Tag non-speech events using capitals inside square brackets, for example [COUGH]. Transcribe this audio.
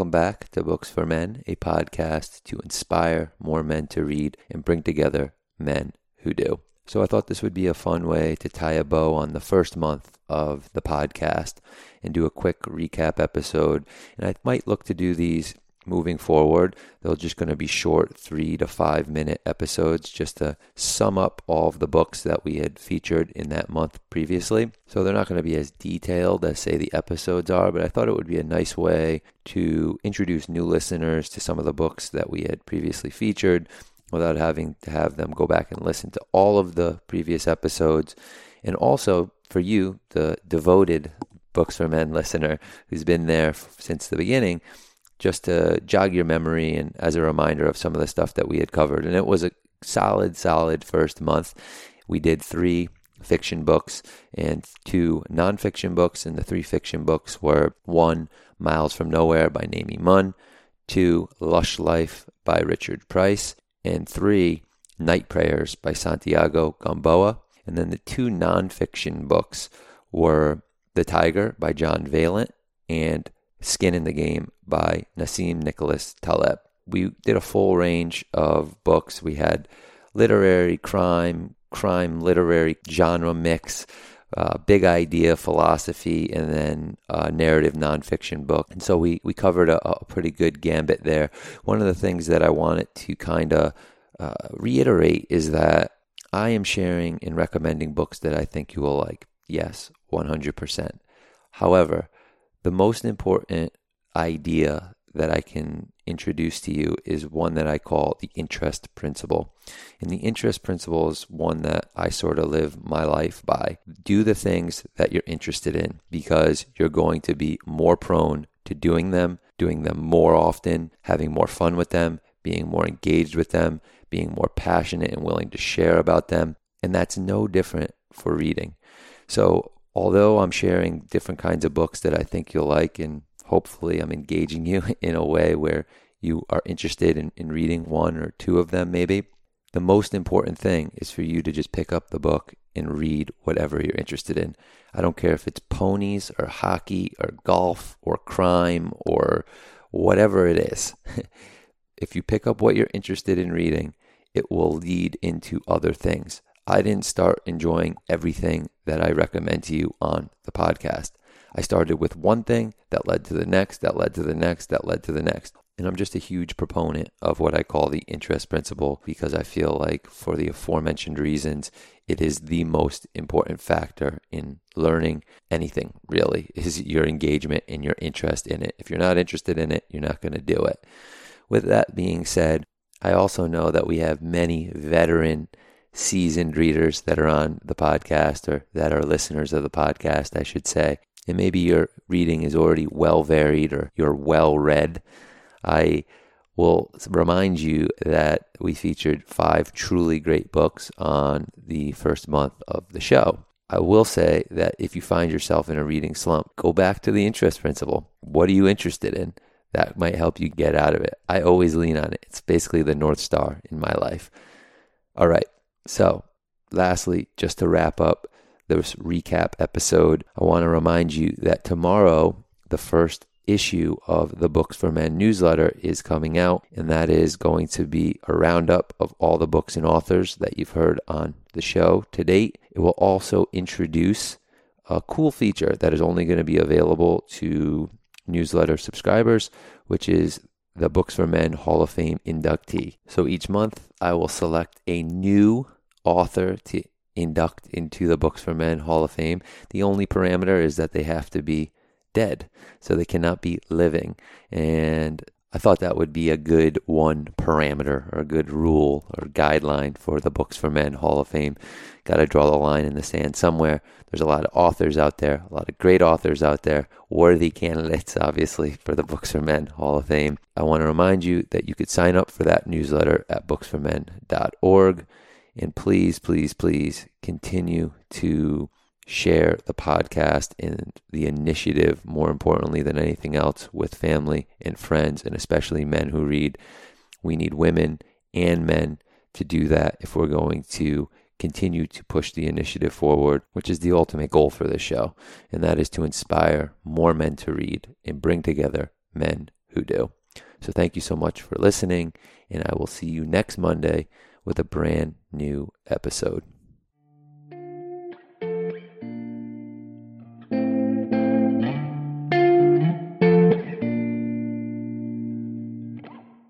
Welcome back to Books for Men, a podcast to inspire more men to read and bring together men who do. So I thought this would be a fun way to tie a bow on the first month of the podcast and do a quick recap episode. And I might look to do these moving forward. They're just going to be short, three to five minute episodes just to sum up all of the books that we had featured in that month previously. So they're not going to be as detailed as, say, the episodes are, but I thought it would be a nice way to introduce new listeners to some of the books that we had previously featured without having to have them go back and listen to all of the previous episodes. And also for you, the devoted Books for Men listener who's been there since the beginning, just to jog your memory and as a reminder of some of the stuff that we had covered. And it was a solid, solid first month. We did three fiction books and two nonfiction books, and the three fiction books were one, Miles from Nowhere by Nami Mun, two, Lush Life by Richard Price, and three, Night Prayers by Santiago Gamboa. And then the two nonfiction books were The Tiger by John Vaillant and Skin in the Game by Nassim Nicholas Taleb. We did a full range of books. We had literary crime, crime literary genre mix, uh, big idea philosophy, and then a narrative nonfiction book. And so we, we covered a, a pretty good gambit there. One of the things that I wanted to kind of uh, reiterate is that I am sharing and recommending books that I think you will like. Yes, 100%. However, the most important idea that I can introduce to you is one that I call the interest principle. And the interest principle is one that I sort of live my life by. Do the things that you're interested in because you're going to be more prone to doing them, doing them more often, having more fun with them, being more engaged with them, being more passionate and willing to share about them. And that's no different for reading. So, although I'm sharing different kinds of books that I think you'll like, and hopefully I'm engaging you [LAUGHS] in a way where you are interested in, in reading one or two of them, maybe, the most important thing is for you to just pick up the book and read whatever you're interested in. I don't care if it's ponies or hockey or golf or crime or whatever it is. [LAUGHS] if you pick up what you're interested in reading, it will lead into other things. I didn't start enjoying everything that I recommend to you on the podcast. I started with one thing that led to the next, that led to the next, that led to the next. And I'm just a huge proponent of what I call the interest principle because I feel like, for the aforementioned reasons, it is the most important factor in learning anything, really, [LAUGHS] is your engagement and your interest in it. If you're not interested in it, you're not going to do it. With that being said, I also know that we have many veteran, seasoned readers that are on the podcast or that are listeners of the podcast, I should say. And maybe your reading is already well varied or you're well read. I will remind you that we featured five truly great books on the first month of the show. I will say that if you find yourself in a reading slump, go back to the interest principle. What are you interested in? That might help you get out of it. I always lean on it. It's basically the North Star in my life. All right. So, lastly, just to wrap up this recap episode, I want to remind you that tomorrow, the first issue of the Books for Men newsletter is coming out, and that is going to be a roundup of all the books and authors that you've heard on the show to date. It will also introduce a cool feature that is only going to be available to newsletter subscribers, which is the Books for Men Hall of Fame inductee. So each month, I will select a new author to induct into the Books for Men Hall of Fame. The only parameter is that they have to be dead, so they cannot be living. And I thought that would be a good one parameter or a good rule or guideline for the Books for Men Hall of Fame. Got to draw the line in the sand somewhere. There's a lot of authors out there, a lot of great authors out there, worthy candidates, obviously, for the Books for Men Hall of Fame. I want to remind you that you could sign up for that newsletter at booksformen.org. And please, please, please continue to share the podcast and the initiative, more importantly than anything else, with family and friends, and especially men who read. We need women and men to do that if we're going to continue to push the initiative forward, which is the ultimate goal for this show, and that is to inspire more men to read and bring together men who do. So thank you so much for listening, and I will see you next Monday with a brand new episode.